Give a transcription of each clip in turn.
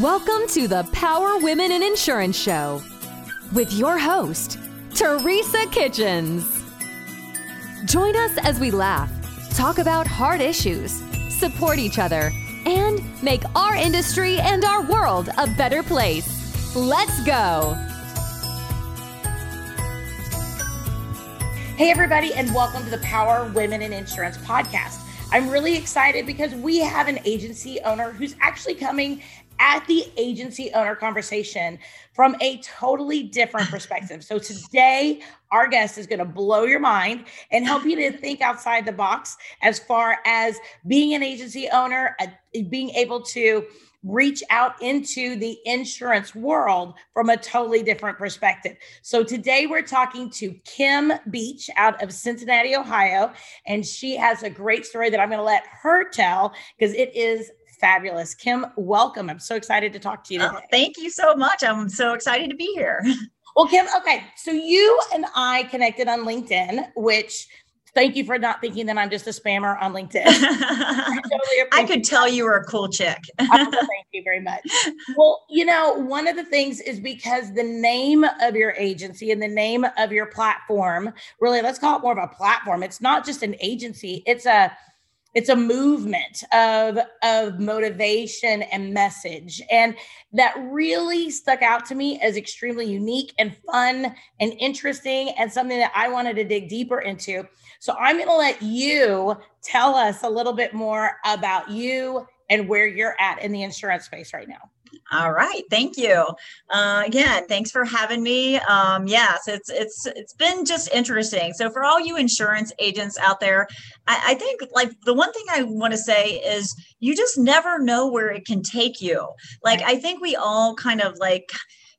Welcome to the Power Women in Insurance Show with your host, Teresa Kitchens. Join us as we laugh, talk about hard issues, support each other, and make our industry and our world a better place. Let's go. Hey, everybody, and welcome to the Power Women in Insurance podcast. I'm really excited because we have an agency owner who's actually coming at the agency owner conversation from a totally different perspective. So today, our guest is going to blow your mind and help you to think outside the box as far as being an agency owner, uh, being able to reach out into the insurance world from a totally different perspective. So today we're talking to Kim Beach out of Cincinnati, Ohio, and she has a great story that I'm going to let her tell because it is fabulous. Kim, welcome. I'm so excited to talk to you oh, today. Oh, thank you so much. I'm so excited to be here. Well, Kim, okay. So you and I connected on LinkedIn, which thank you for not thinking that I'm just a spammer on LinkedIn. I, totally I could tell you were a cool chick. oh, thank you very much. Well, you know, one of the things is because the name of your agency and the name of your platform, really, let's call it more of a platform. It's not just an agency, it's a it's a movement of of motivation and message. And that really stuck out to me as extremely unique and fun and interesting and something that i wanted to dig deeper into. So i'm going to let you tell us a little bit more about you and where you're at in the insurance space right now all right, thank you. Uh, again, thanks for having me. Um, yes, it's it's it's been just interesting. So for all you insurance agents out there, I, I think like the one thing I want to say is you just never know where it can take you. Like I think we all kind of like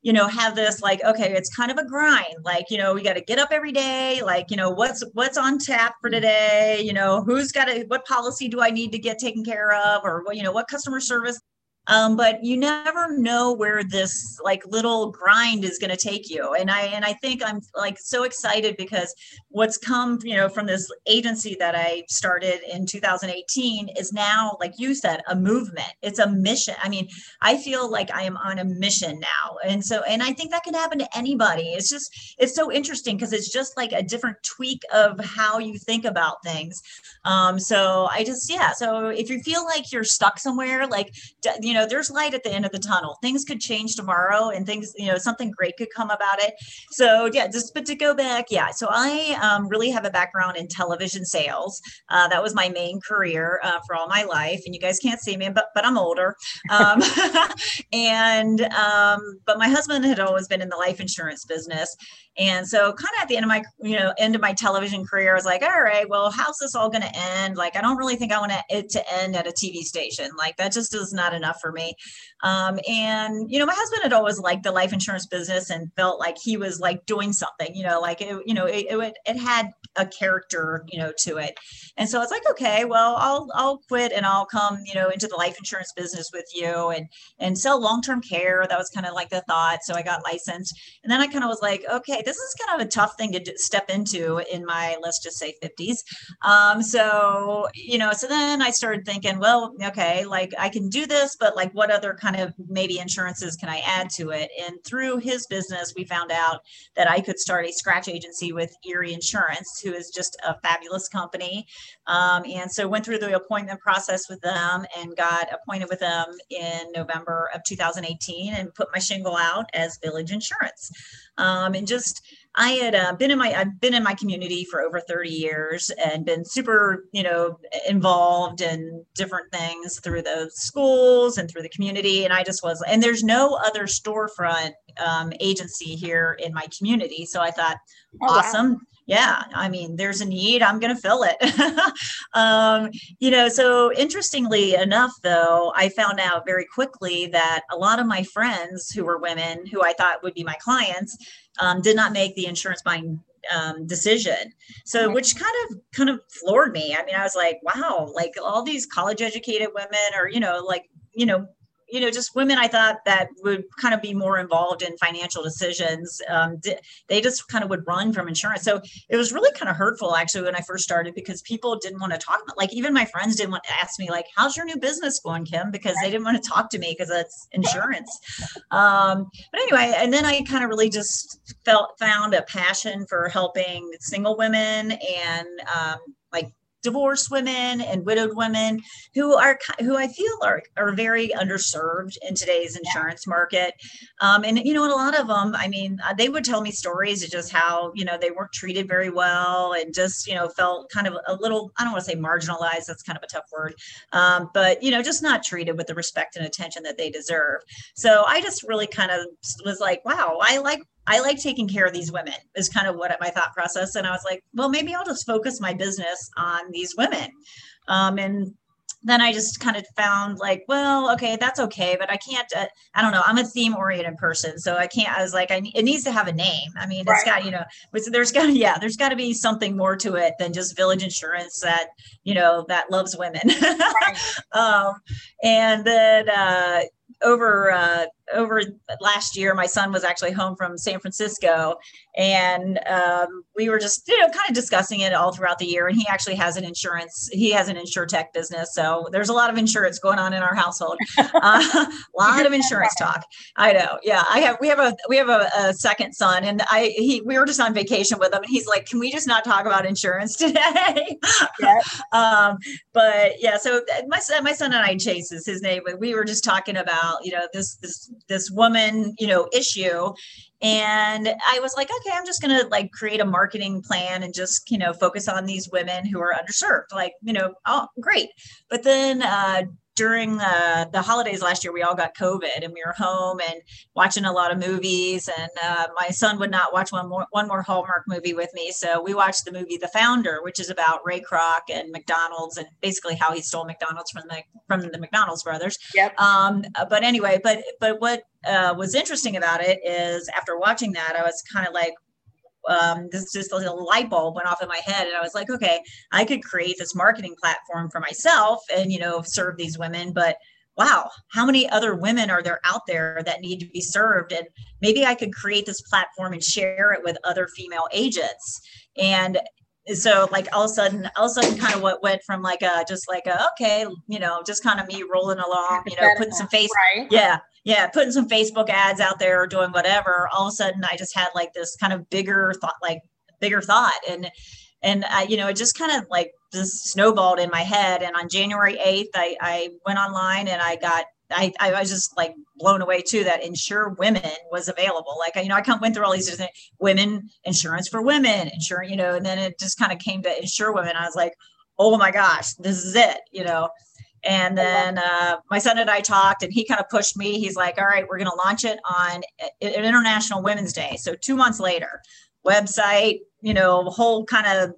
you know have this like okay it's kind of a grind like you know we got to get up every day like you know what's what's on tap for today you know who's got to what policy do i need to get taken care of or what you know what customer service um, but you never know where this like little grind is going to take you. And i and i think i'm like so excited because what's come you know from this agency that i started in 2018 is now like you said a movement. It's a mission. I mean i feel like i am on a mission now. And so and i think that can happen to anybody. It's just it's so interesting because it's just like a different tweak of how you think about things. Um, so i just yeah so if you feel like you're stuck somewhere like you you know, there's light at the end of the tunnel. Things could change tomorrow and things, you know, something great could come about it. So yeah, just but to go back, yeah. So I um, really have a background in television sales. Uh, that was my main career uh, for all my life. And you guys can't see me, but but I'm older. Um, and um, but my husband had always been in the life insurance business. And so kind of at the end of my, you know, end of my television career, I was like, all right, well, how's this all going to end? Like, I don't really think I want it to end at a TV station. Like that just is not enough for me. Um, and, you know, my husband had always liked the life insurance business and felt like he was like doing something, you know, like, it, you know, it, it, it had a character, you know, to it. And so it's like, okay, well, I'll, I'll quit and I'll come, you know, into the life insurance business with you and, and sell long-term care. That was kind of like the thought. So I got licensed and then I kind of was like, okay, this is kind of a tough thing to step into in my, let's just say 50s. Um, so, you know, so then I started thinking, well, okay, like I can do this, but like what other kind of maybe insurances can I add to it? And through his business, we found out that I could start a scratch agency with Erie Insurance, who is just a fabulous company. Um, and so went through the appointment process with them and got appointed with them in November of 2018 and put my shingle out as Village Insurance um, and just I had uh, been in my I've been in my community for over 30 years and been super you know involved in different things through the schools and through the community. And I just was and there's no other storefront um, agency here in my community. So I thought oh, awesome. Wow yeah i mean there's a need. I'm going to fill it. Um, you know so interestingly enough though i found out very quickly that a lot of my friends who were women who i thought would be my clients um, did not make the insurance buying um, decision. So which kind of kind of floored me. I mean i was like wow like all these college educated women or you know like you know you know, just women I thought that would kind of be more involved in financial decisions. Um, they just kind of would run from insurance. So it was really kind of hurtful actually when I first started because people didn't want to talk about, like even my friends didn't want to ask me like, how's your new business going, Kim? Because they didn't want to talk to me because it's insurance. Um, but anyway, and then I kind of really just felt, found a passion for helping single women and um, like divorced women and widowed women who are who I feel are are very underserved in today's insurance market. Um, and you know, and a lot of them, I mean, uh, they would tell me stories of just how you know they weren't treated very well and just you know felt kind of a little I don't want to say marginalized. That's kind of a tough word, um, but you know, just not treated with the respect and attention that they deserve. So I just really kind of was like, wow, I like I like taking care of these women is kind of what my thought process. And I was like, well, maybe I'll just focus my business on these women. Um, and then I just kind of found like, well, okay, that's okay, but I can't. Uh, I don't know. I'm a theme oriented person, so I can't. I was like, I, it needs to have a name. I mean, right. it's got you know, there's got to yeah, there's got to be something more to it than just Village Insurance that you know that loves women. Right. um, and then uh, over uh, over last year, my son was actually home from San Francisco, and um, we were just you know kind of discussing it all throughout the year. And he actually has an insurance. He has an insurtech business, so there's a lot of insurance going on in our household. Uh, a lot of insurance talk. I know. Yeah, I have. We have a we have a, a, second son, and I he we were just on vacation with him, and he's like, "Can we just not talk about insurance today?" Yeah. um, but yeah, so uh, my son, my son and I, Chase is his name. We were just talking about you know this this this woman you know issue. And i was like okay i'm just going to like create a marketing plan and just you know focus on these women who are underserved. Like you know oh great. But then uh during uh, the holidays last year, we all got COVID and we were home and watching a lot of movies. And uh, my son would not watch one more one more Hallmark movie with me, so we watched the movie The Founder, which is about Ray Kroc and McDonald's and basically how he stole McDonald's from the from the McDonald's brothers. Yep. Um, but anyway, but but what uh, was interesting about it is after watching that, I was kind of like, um, this just a little light bulb went off in my head and i was like okay i could create this marketing platform for myself and you know serve these women but wow how many other women are there out there that need to be served? And maybe i could create this platform and share it with other female agents. And so like all of a sudden all of a sudden kind of what went from like a just like a okay you know just kind of me rolling along you know putting some face right. yeah yeah, putting some Facebook ads out there or doing whatever, all of a sudden I just had like this kind of bigger thought, like bigger thought. And, and I, you know, it just kind of like just snowballed in my head. And on January 8th, I, I went online and I got I, I was just like blown away too that insure women was available. Like, you know, I kind of went through all these different women insurance for women, insurance, you know, and then it just kind of came to insure women. I was like, oh my gosh, this is it, you know. And then uh, my son and I talked, and he kind of pushed me. He's like, "All right, we're going to launch it on an International Women's Day." So two months later, website, you know, whole kind of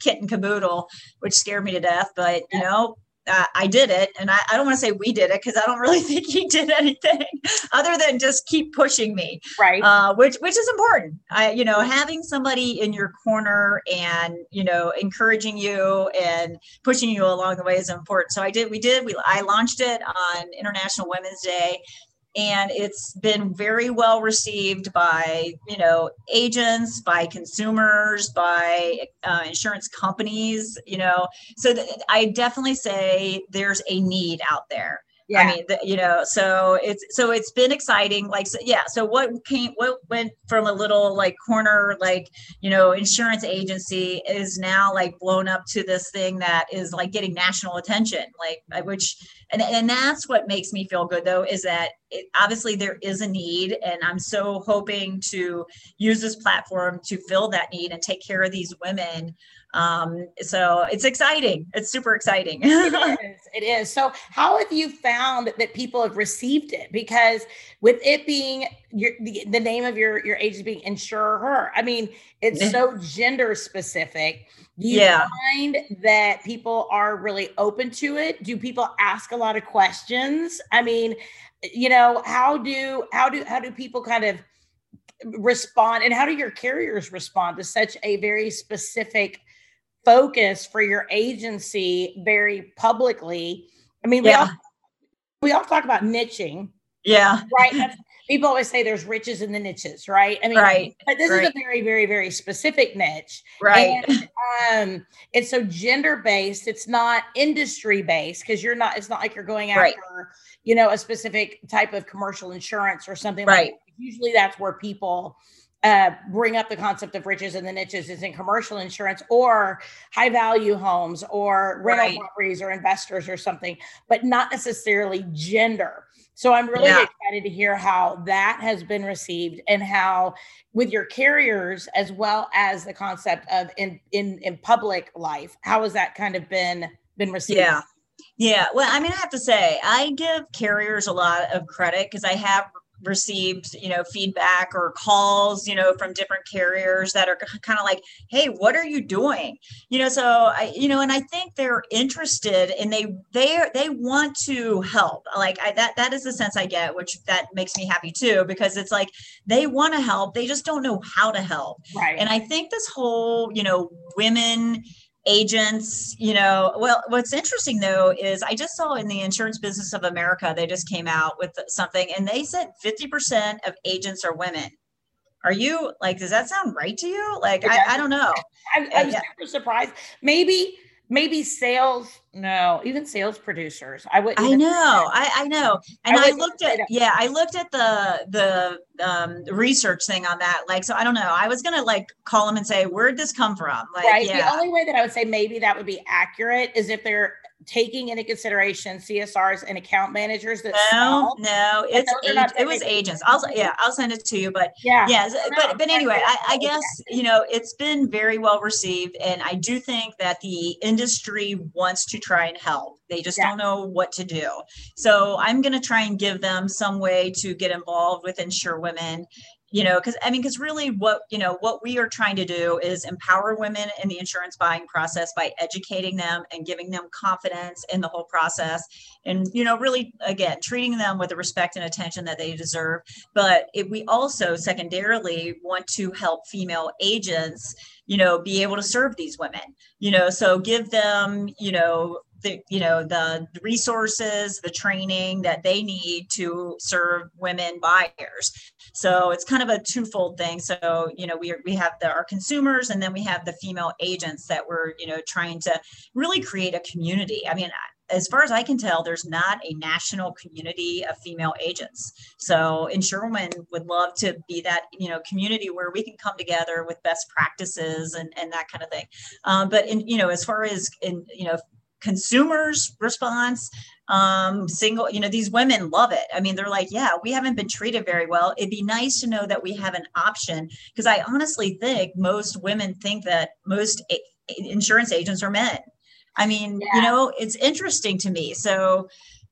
kit and caboodle, which scared me to death. But you know, uh, I did it, and I, I don't want to say we did it because I don't really think he did anything other than just keep pushing me, right? Uh, which which is important. I you know having somebody in your corner and you know encouraging you and pushing you along the way is important. So I did. We did. We I launched it on International Women's Day, and it's been very well received by you know agents by consumers by uh, insurance companies you know. So th- i definitely say there's a need out there yeah. I mean, the, you know, so it's so it's been exciting. Like, so, yeah. So what came, what went from a little like corner, like you know, insurance agency is now like blown up to this thing that is like getting national attention. Like, which and and that's what makes me feel good though is that it, obviously there is a need, and I'm so hoping to use this platform to fill that need and take care of these women um, so it's exciting. It's super exciting. it is. It is. So how have you found that people have received it? Because with it being your the, the name of your your agency being insure her, I mean, it's so gender specific. Do you yeah. find that people are really open to it? Do people ask a lot of questions? I mean, you know, how do how do how do people kind of respond and how do your carriers respond to such a very specific focus for your agency very publicly. I mean, we yeah. we all talk about niching. Yeah. Right. That's, people always say there's riches in the niches, right? I mean, right. But this right. is a very, very, very specific niche. Right. And, um, it's so gender based. It's not industry based because you're not. It's not like you're going after, right. you know, a specific type of commercial insurance or something. Right. Like Usually, that's where people uh, bring up the concept of riches and the niches is in commercial insurance or high value homes or rental Right. properties or investors or something, but not necessarily gender. So I'm really Yeah. excited to hear how that has been received and how with your carriers as well as the concept of in in in public life, how has that kind of been been received? Yeah. Yeah. Well, I mean, I have to say, I give carriers a lot of credit because I have received, you know, feedback or calls, you know, from different carriers that are kind of like, hey, what are you doing? You know, so I, you know, and I think they're interested and they they they want to help. Like I that that is the sense I get, which that makes me happy too, because it's like they want to help, they just don't know how to help. Right. And I think this whole, you know, women agents, you know, well, what's interesting though is I just saw in the Insurance Business of America, they just came out with something and they said 50% of agents are women. Are you like, does that sound right to you? Like, I, I don't know. I'm, I'm yeah. super surprised. Maybe, maybe sales. No, even sales producers. I would. I know, I, I know, and I I, looked at yeah, I looked at the the um, research thing on that. Like, so I don't know. I was gonna like call them and say, where'd this come from? Like, right. yeah, The only way that I would say maybe that would be accurate is if they're taking into consideration CSRs and account managers that no, sell. no, it's those are not ag- it was agents. I'll yeah, I'll send it to you, but Yeah. yes No, but but anyway I, I guess you know it's been very well received and i do think that the industry wants to try and help they just Yeah. don't know what to do so i'm going to try and give them some way to get involved with insure women you know because i mean because really what you know what we are trying to do is empower women in the insurance buying process by educating them and giving them confidence in the whole process and you know really again treating them with the respect and attention that they deserve. But if we also secondarily want to help female agents you know be able to serve these women you know so give them you know the you know the resources the training that they need to serve women buyers so it's kind of a twofold thing so you know we are, we have the, our consumers and then we have the female agents that we're you know trying to really create a community i mean as far as I can tell, there's not a national community of female agents. So Insurewomen would love to be that, you know, community where we can come together with best practices and, and that kind of thing. Um, but in, you know, as far as in, you know, consumers response, um, single, you know, these women love it. I mean, they're like, yeah, we haven't been treated very well. It'd be nice to know that we have an option. Cause I honestly think most women think that most a- insurance agents are men. I mean, Yeah. you know, it's interesting to me. So,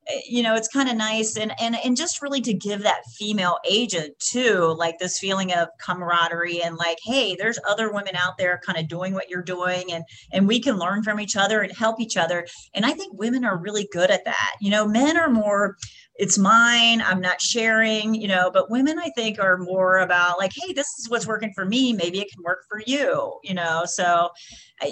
Eh, you know, it's kind of nice and and and just really to give that female agent too, like this feeling of camaraderie and like, hey, there's other women out there kind of doing what you're doing and and we can learn from each other and help each other. And I think women are really good at that. You know, men are more it's mine i'm not sharing you know but women i think are more about like hey this is what's working for me maybe it can work for you you know so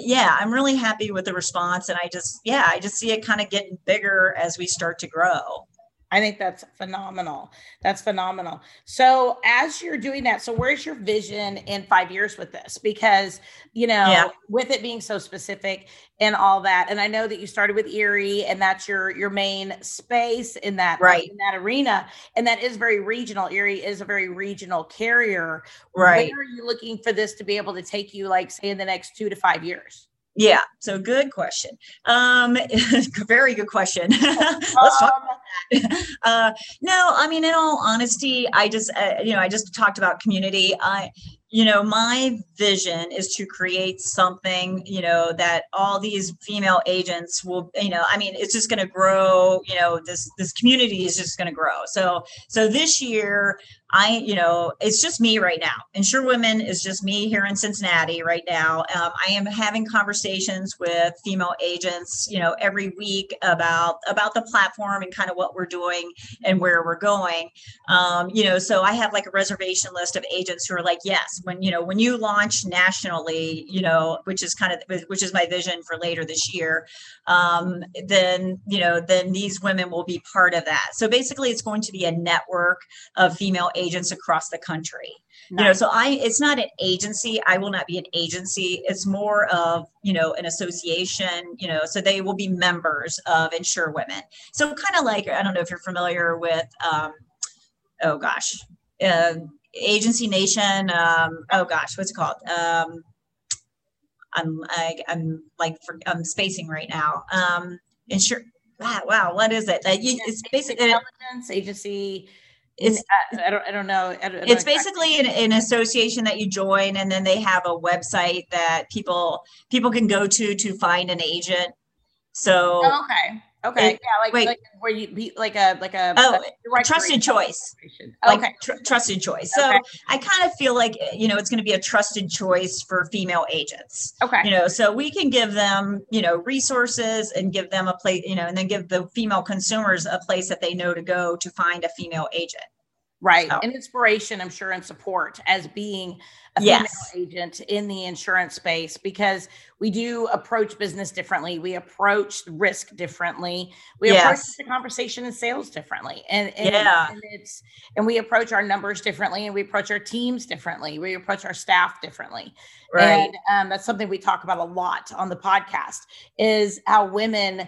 yeah i'm really happy with the response and i just yeah i just see it kind of getting bigger as we start to grow I think that's phenomenal. That's phenomenal. So, as you're doing that, so where's your vision in five years with this? Because, you know, Yeah. with it being so specific and all that, and I know that you started with Erie, and that's your your main space in that Right. in that arena, and that is very regional. Erie is a very regional carrier. right Where are you looking for this to be able to take you, like, say, in the next two to five years? Yeah so good question um very good question let's talk Um, uh, no, I mean, in all honesty, I just, uh, you know, I just talked about community. I, you know, my vision is to create something, you know, that all these female agents will, you know, I mean, it's just going to grow. You know, this this community is just going to grow. So, so this year, I, you know, it's just me right now. Insure Women is just me here in Cincinnati right now. Um, I am having conversations with female agents, you know, every week about about the platform and kind of what we're doing and where we're going. Um, you know, so I have like a reservation list of agents who are like, yes, when you know when you launch nationally, you know, which is kind of which is my vision for later this year, um, then you know, then these women will be part of that. So basically, it's going to be a network of female agents agents across the country. Nice. You know, so I it's not an agency. I will not be an agency. It's more of, you know, an association, you know, so they will be members of Insure Women. So kind of like I don't know if you're familiar with um oh gosh. Uh, agency nation um oh gosh what's it called um i'm I, i'm like for, i'm spacing right now um insure wow, wow what is it uh, you, it's basically intelligence agency it's I don't I don't know. I don't, I don't it's basically an, an, association that you join, and then they have a website that people people can go to to find an agent. So oh, okay. Okay. It, yeah, like, wait, like where you be like a like a oh a trusted choice. Like okay. Tr- trusted choice. So okay. I kind of feel like eh, you know it's going to be a trusted choice for female agents. Okay. You know, so we can give them you know resources and give them a place you know, and then give the female consumers a place that they know to go to find a female agent. Right. So. And inspiration, I'm sure, and support as being a yes. female agent in the insurance space because we do approach business differently. We approach risk differently. We yes. approach the conversation and sales differently. And, and, yeah. and it's and we approach our numbers differently and we approach our teams differently. We approach our staff differently. Right. And um, that's something we talk about a lot on the podcast is how women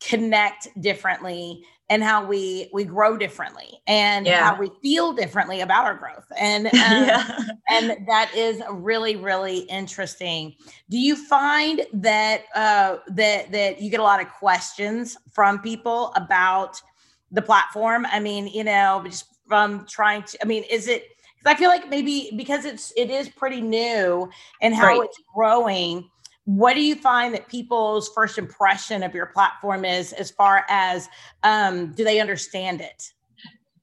connect differently and how we we grow differently and yeah. how we feel differently about our growth and um, yeah. and that is really really interesting do you find that uh that that you get a lot of questions from people about the platform i mean you know just from trying to i mean is it because i feel like maybe because it's it is pretty new and how right. it's growing what do you find that people's first impression of your platform is as far as um, do they understand it?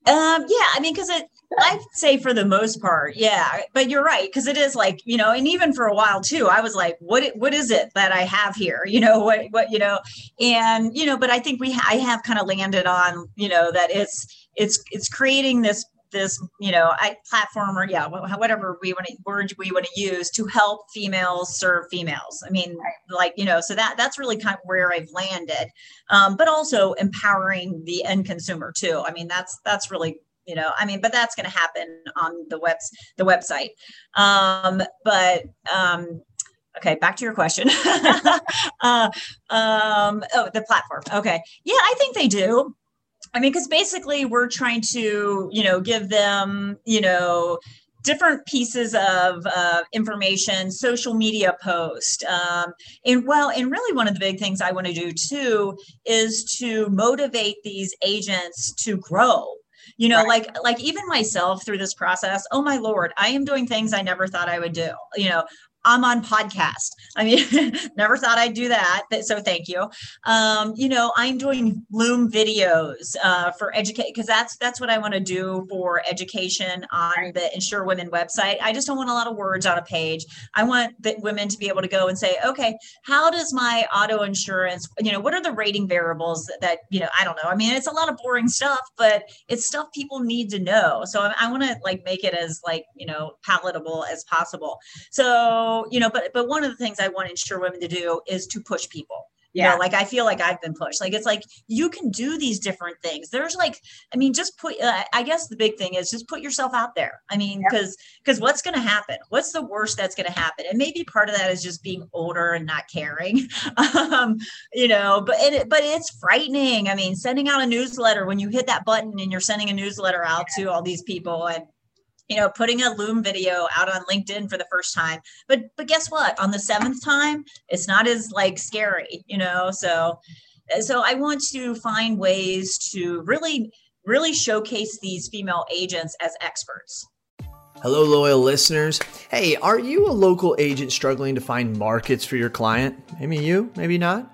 Um, yeah i mean because it i'd say for the most part yeah but you're right because it is like you know and even for a while too i was like what what is it that i have here? You know what what you know and you know but i think we i have kind of landed on you know that it's it's it's creating this this you know I, platform or yeah whatever we want to word we want to use to help females serve females. I mean right. like you know so that that's really kind of where i've landed. Um, but also empowering the end consumer too. I mean that's that's really you know i mean but that's going to happen on the webs the website. Um, but um, okay back to your question. Uh, um, oh the platform. Okay. Yeah i think they do I mean, because basically we're trying to, you know, give them, you know, different pieces of uh, information, social media post, um, and well, and really one of the big things I want to do too is to motivate these agents to grow you know right. like like even myself through this process oh my lord i am doing things i never thought i would do you know I'm on podcast. I mean, never thought I'd do that. So thank you. Um, you know, I'm doing Loom videos uh, for educate because that's that's what I want to do for education on the Insure Women website. I just don't want a lot of words on a page. I want the women to be able to go and say, okay, how does my auto insurance? You know, what are the rating variables that, that you know? I don't know. I mean, it's a lot of boring stuff, but it's stuff people need to know. So I, I want to like make it as like you know palatable as possible. So you know, but but one of the things I want to ensure Women to do is to push people. Yeah. You know, like I feel like I've been pushed. Like it's like you can do these different things. There's like, I mean, just put. Uh, I guess the big thing is just put yourself out there. I mean, because yep. because what's going to happen? What's the worst that's going to happen? And maybe part of that is just being older and not caring. um, you know, but it but it's frightening. I mean, sending out a newsletter when you hit that button and you're sending a newsletter out yeah. to all these people and you know putting a loom video out on linkedin for the first time but but guess what on the seventh time it's not as like scary you know so so i want to find ways to really really showcase these female agents as experts Hello, loyal listeners. Hey, are you a local agent struggling to find markets for your client? Maybe you, maybe not.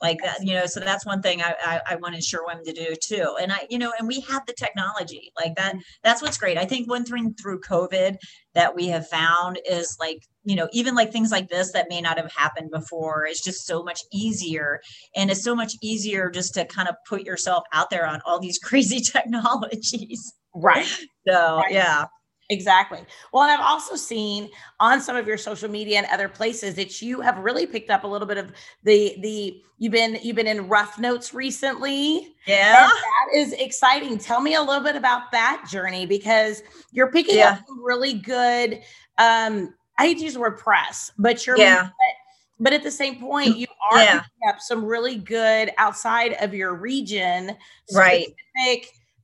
like that you know so that's one thing I, I, I want to ensure women to do too. And i you know and we have the technology like that mm-hmm. that's what's great. I think one thing through covid that we have found is like you know even like things like this that may not have happened before it's just so much easier. And it's so much easier just to kind of put yourself out there on all these crazy technologies. Right. So right. yeah Exactly. Well, and I've also seen on some of your social media and other places that you have really picked up a little bit of the the you've been you've been in rough notes recently. Yeah. that is exciting. Tell me a little bit about that journey because you're picking yeah. up some really good um I hate to use the word press, but you're yeah. But, but at the same point, you are yeah. picking up some really good outside of your region right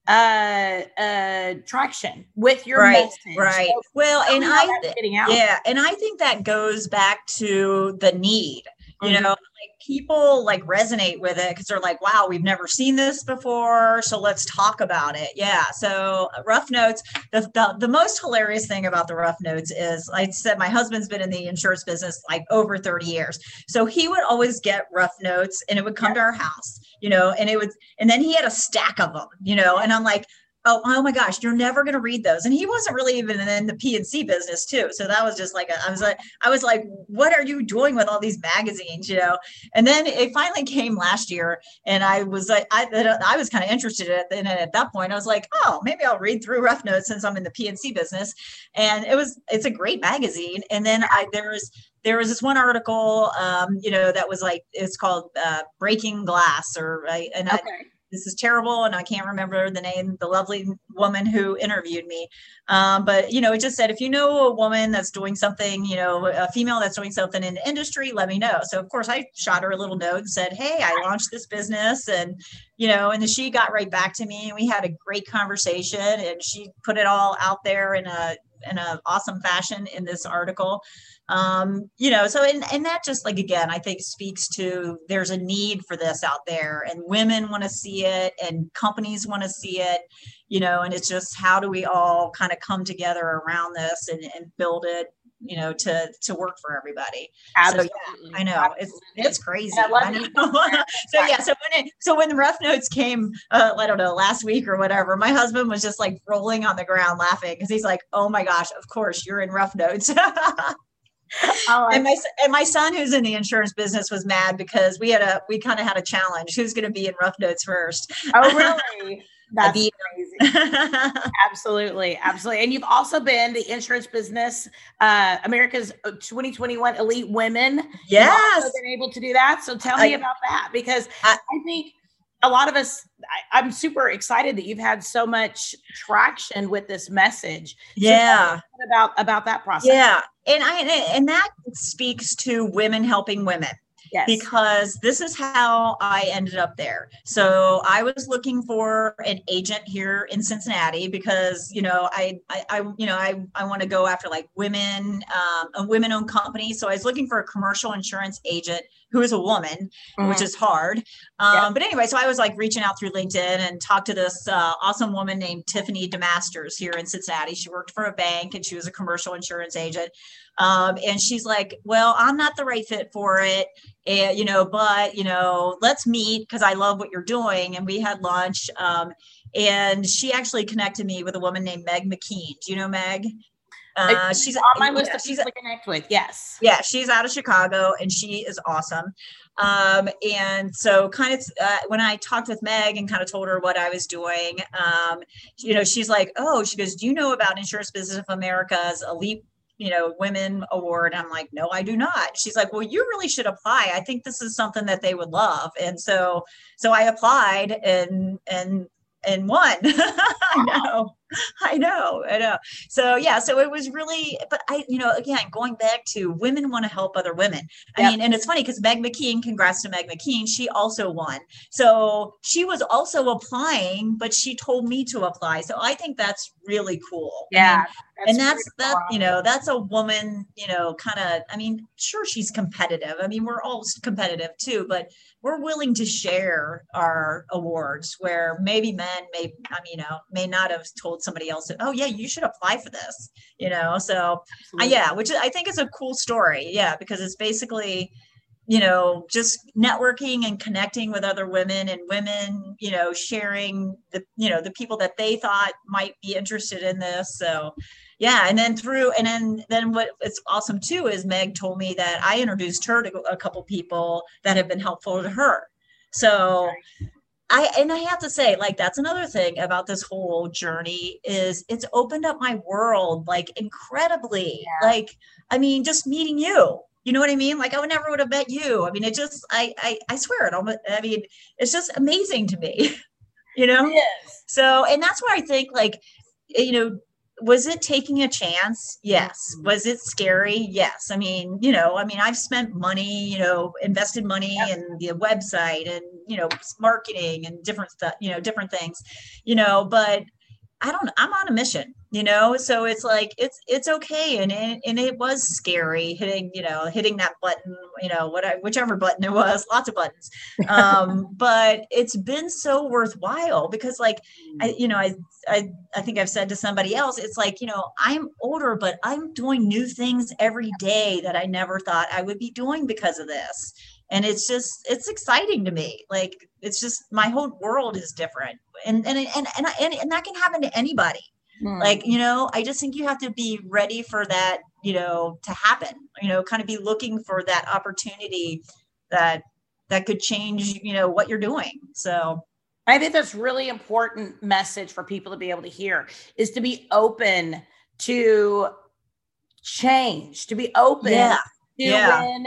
uh uh traction with your right message. right so, well and i yeah and i think that goes back to the need you mm-hmm. know like people like resonate with it because they're like wow we've never seen this before so let's talk about it yeah so uh, rough notes the, the, the most hilarious thing about the rough notes is i said my husband's been in the insurance business like over 30 years so he would always get rough notes and it would come yeah. to our house you know, and it would, and then he had a stack of them, you know, and I'm like, oh, oh my gosh, you're never going to read those. And he wasn't really even in the P&C business too. So that was just like, a, I was like, I was like, what are you doing with all these magazines, you know? And then it finally came last year and I was like, I, I was kind of interested in it. At that point I was like, oh, maybe I'll read through Rough Notes since I'm in the P&C business. And it was, it's a great magazine. And then I, there was, there was this one article, um, you know, that was like it's called uh, "Breaking Glass," or right, and okay. I, this is terrible, and I can't remember the name. The lovely woman who interviewed me, um, but you know, it just said if you know a woman that's doing something, you know, a female that's doing something in the industry, let me know. So of course, I shot her a little note and said, "Hey, I launched this business," and you know, and she got right back to me, and we had a great conversation, and she put it all out there in a in an awesome fashion in this article. Um, you know so and, and that just like again i think speaks to there's a need for this out there and women want to see it and companies want to see it you know and it's just how do we all kind of come together around this and, and build it you know to to work for everybody Absolutely. so yeah i know Absolutely. it's it's crazy so yeah so when it so when the rough notes came uh, i don't know last week or whatever my husband was just like rolling on the ground laughing because he's like oh my gosh of course you're in rough notes Oh, and my and my son, who's in the insurance business, was mad because we had a we kind of had a challenge. Who's going to be in rough notes first? Oh, really? That's crazy. absolutely, absolutely. And you've also been the insurance business, uh, America's uh, 2021 Elite Women. Yes, been able to do that. So tell me I, about that because I, I think a lot of us I, am super excited that you've had so much traction with this message yeah so about about that process yeah and i and that speaks to women helping women Yes. Because this is how I ended up there. So I was looking for an agent here in Cincinnati because you know I I, I you know I I want to go after like women um, a women owned company. So I was looking for a commercial insurance agent who is a woman, mm-hmm. which is hard. Um, yeah. But anyway, so I was like reaching out through LinkedIn and talked to this uh, awesome woman named Tiffany DeMasters here in Cincinnati. She worked for a bank and she was a commercial insurance agent. Um, and she's like, well, I'm not the right fit for it. And, you know, but, you know, let's meet because I love what you're doing. And we had lunch. Um, and she actually connected me with a woman named Meg McKean. Do you know Meg? Uh, she's on my list yeah, of people to connect with. Yes. Yeah, she's out of Chicago and she is awesome. Um, and so, kind of uh, when I talked with Meg and kind of told her what I was doing, um, you know, she's like, "Oh, she goes, do you know about Insurance Business of America's Elite you know, women award. I'm like, no, I do not. She's like, well, you really should apply. I think this is something that they would love. And so, so I applied and, and, and won. I know. I know, I know. So yeah, so it was really, but I, you know, again, going back to women want to help other women. I yep. mean, and it's funny because Meg McKean, congrats to Meg McKean, she also won. So she was also applying, but she told me to apply. So I think that's really cool. Yeah. I mean, that's, and that's that, you know, that's a woman, you know, kind of, I mean, sure, she's competitive. I mean, we're all competitive too, but we're willing to share our awards where maybe men may I mean, you know may not have told somebody else that, oh yeah you should apply for this you know? So uh, yeah which i think is a cool story yeah because it's basically you know just networking and connecting with other women and women you know sharing the you know the people that they thought might be interested in this so yeah and then through and then then what it's awesome too is meg told me that i introduced her to a couple people that have been helpful to her so I and I have to say, like that's another thing about this whole journey is it's opened up my world like incredibly. Yeah. Like, I mean, just meeting you. You know what I mean? Like I would never would have met you. I mean, it just I I, I swear it. Almost, I mean, it's just amazing to me. you know? Yes. So and that's why I think like you know was it taking a chance? Yes. Mm-hmm. Was it scary? Yes. I mean, you know, I mean, I've spent money, you know, invested money yep. in the website and, you know, marketing and different stuff, you know, different things, you know, but I don't I'm on a mission, you know? So it's like it's it's okay and it, and it was scary hitting, you know, hitting that button, you know, whatever whichever button it was, lots of buttons. Um but it's been so worthwhile because like I you know, I I I think I've said to somebody else, it's like, you know, I'm older but I'm doing new things every day that I never thought I would be doing because of this. And it's just it's exciting to me. Like it's just my whole world is different. And and and and, and, and that can happen to anybody hmm. like you know i just think you have to be ready for that you know to happen you know kind of be looking for that opportunity that that could change you know what you're doing so i think that's really important message for people to be able to hear is to be open to change to be open yeah. to yeah. when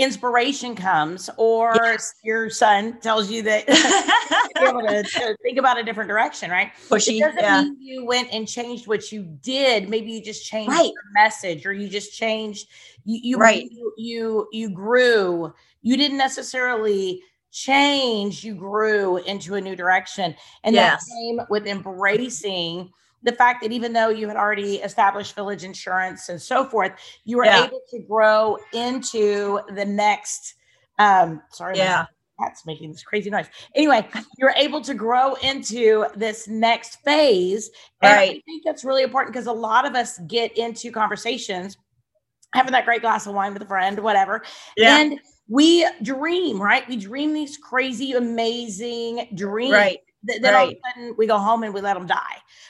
inspiration comes or yes. your son tells you that able to, to, think about a different direction, right? Pushy, it doesn't yeah. mean you went and changed what you did. Maybe you just changed right. your message or you just changed you, you right. you, you you grew. You didn't necessarily change, you grew into a new direction. And yes. that came with embracing the fact that even though you had already established village insurance and so forth, you were yeah. able to grow into the next. Um, sorry, yeah. Cat's making this crazy noise. Anyway, you're able to grow into this next phase. And right. I think that's really important because a lot of us get into conversations, having that great glass of wine with a friend, whatever. Yeah. And we dream, right? We dream these crazy, amazing dreams. Right then right. all of a sudden we go home and we let them die,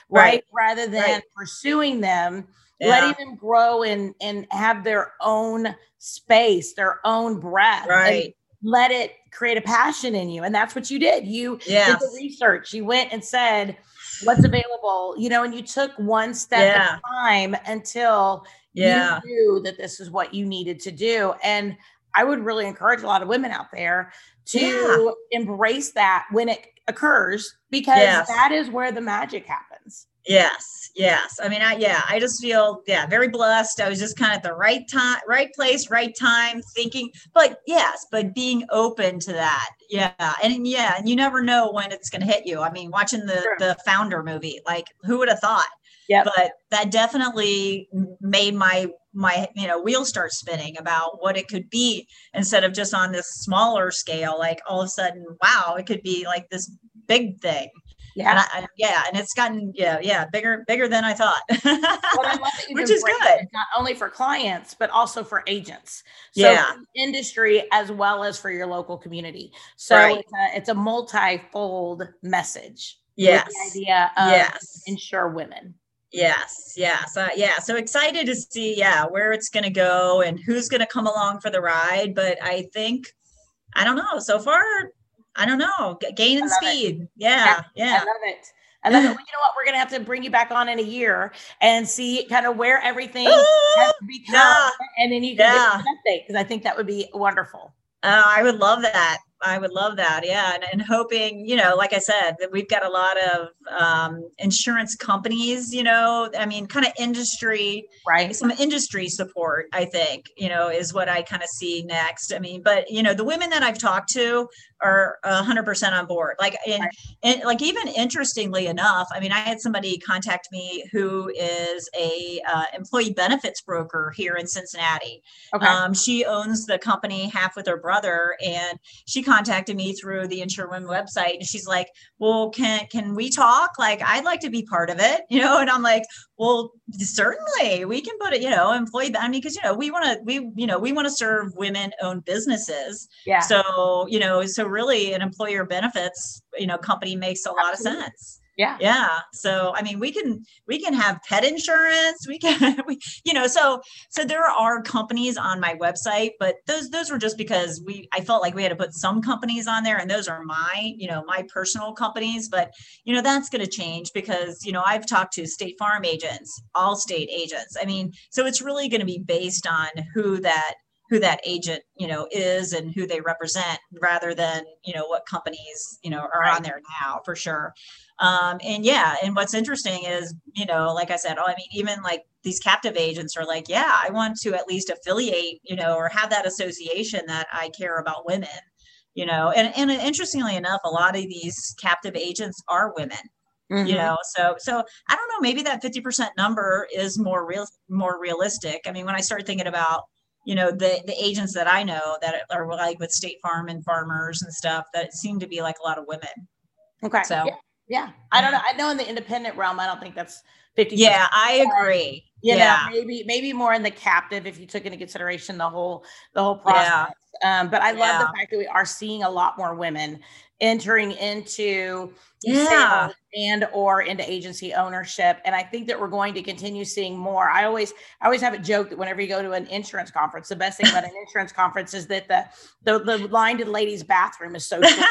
right? right. Rather than right. pursuing them, yeah. letting them grow and and have their own space, their own breath, right? let it create a passion in you, and that's what you did. You yes. did the research. You went and said what's available, you know, and you took one step yeah. at a time until yeah. you knew that this is what you needed to do. And I would really encourage a lot of women out there to yeah. embrace that when it occurs because yes. that is where the magic happens. Yes, yes. I mean, I yeah, I just feel yeah, very blessed. I was just kind of at the right time, right place, right time, thinking. But yes, but being open to that, yeah, and yeah, and you never know when it's going to hit you. I mean, watching the sure. the Founder movie, like who would have thought? Yeah, but that definitely made my my you know wheels start spinning about what it could be instead of just on this smaller scale like all of a sudden wow it could be like this big thing. Yeah. And I, yeah and it's gotten yeah yeah bigger bigger than i thought. Well, which is good. not only for clients but also for agents. So yeah. industry as well as for your local community. So right. it's, a, it's a multi-fold message yes the idea of yes. insure women Yes, yes, uh, yeah. So excited to see, yeah, where it's going to go and who's going to come along for the ride. But I think, I don't know. So far, I don't know. Gain in speed. Yeah, yeah, yeah. I love it. I love it. Well, you know what? We're gonna have to bring you back on in a year and see kind of where everything has become, yeah. and then you can yeah. give an update because I think that would be wonderful. Uh, I would love that. I would love that. Yeah. And, and hoping, you know, like I said, that we've got a lot of um, insurance companies, you know, I mean, kind of industry, right? Some industry support, I think, you know, is what I kind of see next. I mean, but, you know, the women that I've talked to are 100% on board. Like, and, and like, even interestingly enough, I mean, I had somebody contact me who is a uh, employee benefits broker here in Cincinnati. Okay. Um, she owns the company half with her brother, and she contacted me through the Insure Women website, and she's like, "Well, can can we talk? Like, I'd like to be part of it, you know." And I'm like, "Well, certainly, we can put it, you know, employee. I mean, because you know, we want to, we you know, we want to serve women-owned businesses. Yeah. So you know, so really, an employer benefits, you know, company makes a Absolutely. lot of sense." Yeah. Yeah. So i mean we can we can have pet insurance. We can we, you know so so there are companies on my website but those those were just because we i felt like we had to put some companies on there and those are my you know my personal companies but you know that's going to change because you know i've talked to state farm agents Allstate agents. I mean so it's really going to be based on who that who that agent you know is and who they represent rather than you know what companies you know are right. on there now for sure um, and yeah and what's interesting is you know like i said oh, i mean even like these captive agents are like yeah i want to at least affiliate you know or have that association that i care about women you know and, and interestingly enough a lot of these captive agents are women Mm-hmm. you know so so i don't know maybe that 50% number is more real more realistic i mean when i start thinking about you know the the agents that i know that are like with state farm and farmers and stuff that seem to be like a lot of women okay so yeah, yeah. i don't know i know in the independent realm i don't think that's 50 yeah i agree you yeah. know maybe maybe more in the captive if you took into consideration the whole the whole process yeah. um, but i love yeah. the fact that we are seeing a lot more women entering into yeah. and or into agency ownership. And i think that we're going to continue seeing more. I always i always have a joke that whenever you go to an insurance conference the best thing about an insurance conference is that the the, the line to the ladies bathroom is so short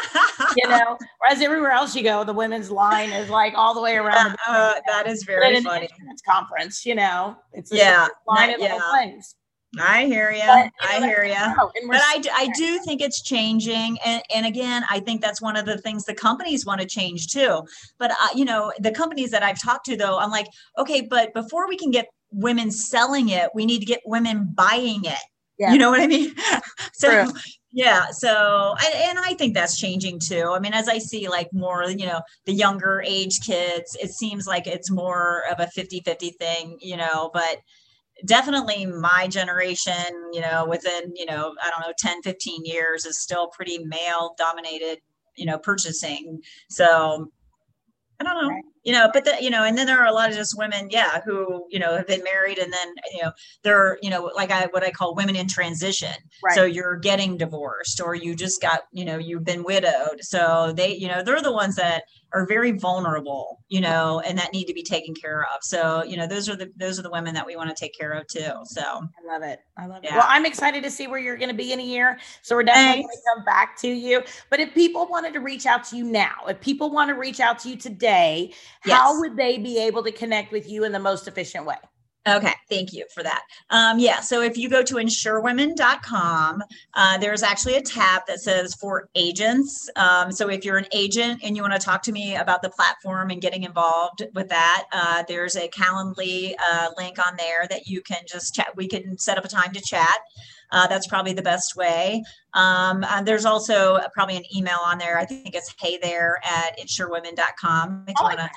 you know? Whereas everywhere else you go the women's line is like all the way around yeah, uh, that is very funny. insurance conference you know it's yeah line that, yeah. place I hear you. But, you know, I hear you. But I, I do think it's changing. And, and again, I think that's one of the things the companies want to change too. But, uh, you know, the companies that I've talked to, though, I'm like, okay, but before we can get women selling it, we need to get women buying it. Yeah. You know what I mean? so, True. yeah. So, and, and I think that's changing too. I mean, as I see like more, you know, the younger age kids, it seems like it's more of a 50 50 thing, you know, but, definitely my generation you know within you know i don't know 10 15 years is still pretty male dominated you know purchasing so i don't know right. you know but the, you know and then there are a lot of just women yeah who you know have been married and then you know they're you know like i what i call women in transition right. so you're getting divorced or you just got you know you've been widowed so they you know they're the ones that are very vulnerable, you know, and that need to be taken care of. So, you know, those are the those are the women that we want to take care of too. So I love it. I love yeah. it. Well, I'm excited to see where you're going to be in a year. So we're definitely going to come back to you. But if people wanted to reach out to you now, if people want to reach out to you today, yes. how would they be able to connect with you in the most efficient way? Okay, thank you for that. Um, yeah, so if you go to insurewomen.com, uh, there's actually a tab that says for agents. Um, so if you're an agent and you want to talk to me about the platform and getting involved with that, uh, there's a Calendly uh, link on there that you can just chat. We can set up a time to chat. Uh, that's probably the best way. Um, there's also probably an email on there. I think it's hey there at insurewomen.com if you want to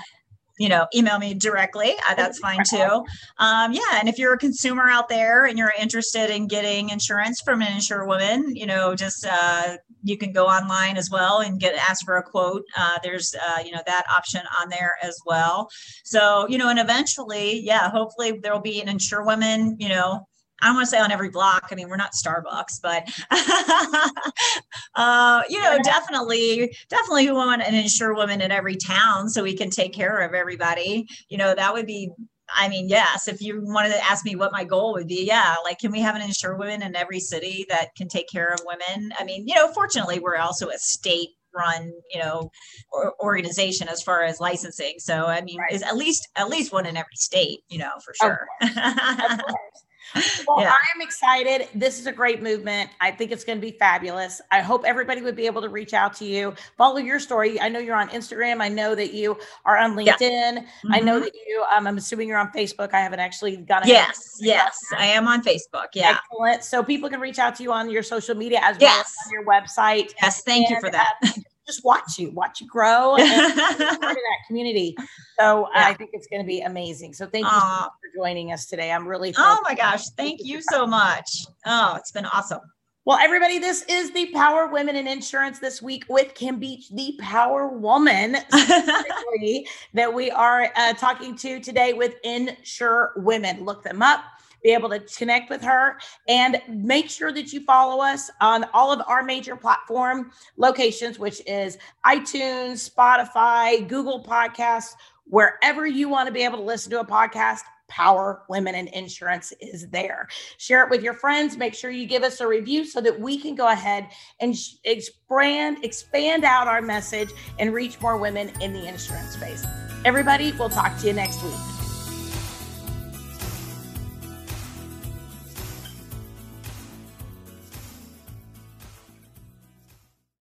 you know, email me directly. Uh, that's fine too. Um, yeah. And if you're a consumer out there and you're interested in getting insurance from an insured woman, you know, just uh, you can go online as well and get asked for a quote. Uh, there's, uh, you know, that option on there as well. So, you know, and eventually, yeah, hopefully there will be an insure woman, you know, I don't want to say on every block. I mean, we're not Starbucks, but uh, you know, definitely, definitely, we want an insured woman in every town so we can take care of everybody. You know, that would be. I mean, yes. If you wanted to ask me what my goal would be, yeah, like, can we have an insured woman in every city that can take care of women? I mean, you know, fortunately, we're also a state run you know or, organization as far as licensing so i mean right. is at least at least one in every state you know for sure Well, yeah. I'm excited. This is a great movement. I think it's going to be fabulous. I hope everybody would be able to reach out to you, follow your story. I know you're on Instagram. I know that you are on LinkedIn. Yeah. Mm-hmm. I know mm-hmm. that you, um, I'm assuming you're on Facebook. I haven't actually got Yes, yes, I am on Facebook. Yeah. Excellent. So people can reach out to you on your social media as yes. well as on your website. Yes, thank and, you for that. Uh, just watch you, watch you grow and part of that community. So yeah. I think it's going to be amazing. So thank you uh, for joining us today. I'm really. Oh my gosh. Thank you so much. Oh, it's been awesome. Well, everybody, this is the Power Women in Insurance this week with Kim Beach, the Power Woman, that we are uh, talking to today with Insure Women. Look them up be able to connect with her and make sure that you follow us on all of our major platform locations, which is iTunes, Spotify, Google Podcasts, wherever you want to be able to listen to a podcast. Power Women in Insurance is there. Share it with your friends. Make sure you give us a review so that we can go ahead and expand expand out our message and reach more women in the insurance space. Everybody, we'll talk to you next week.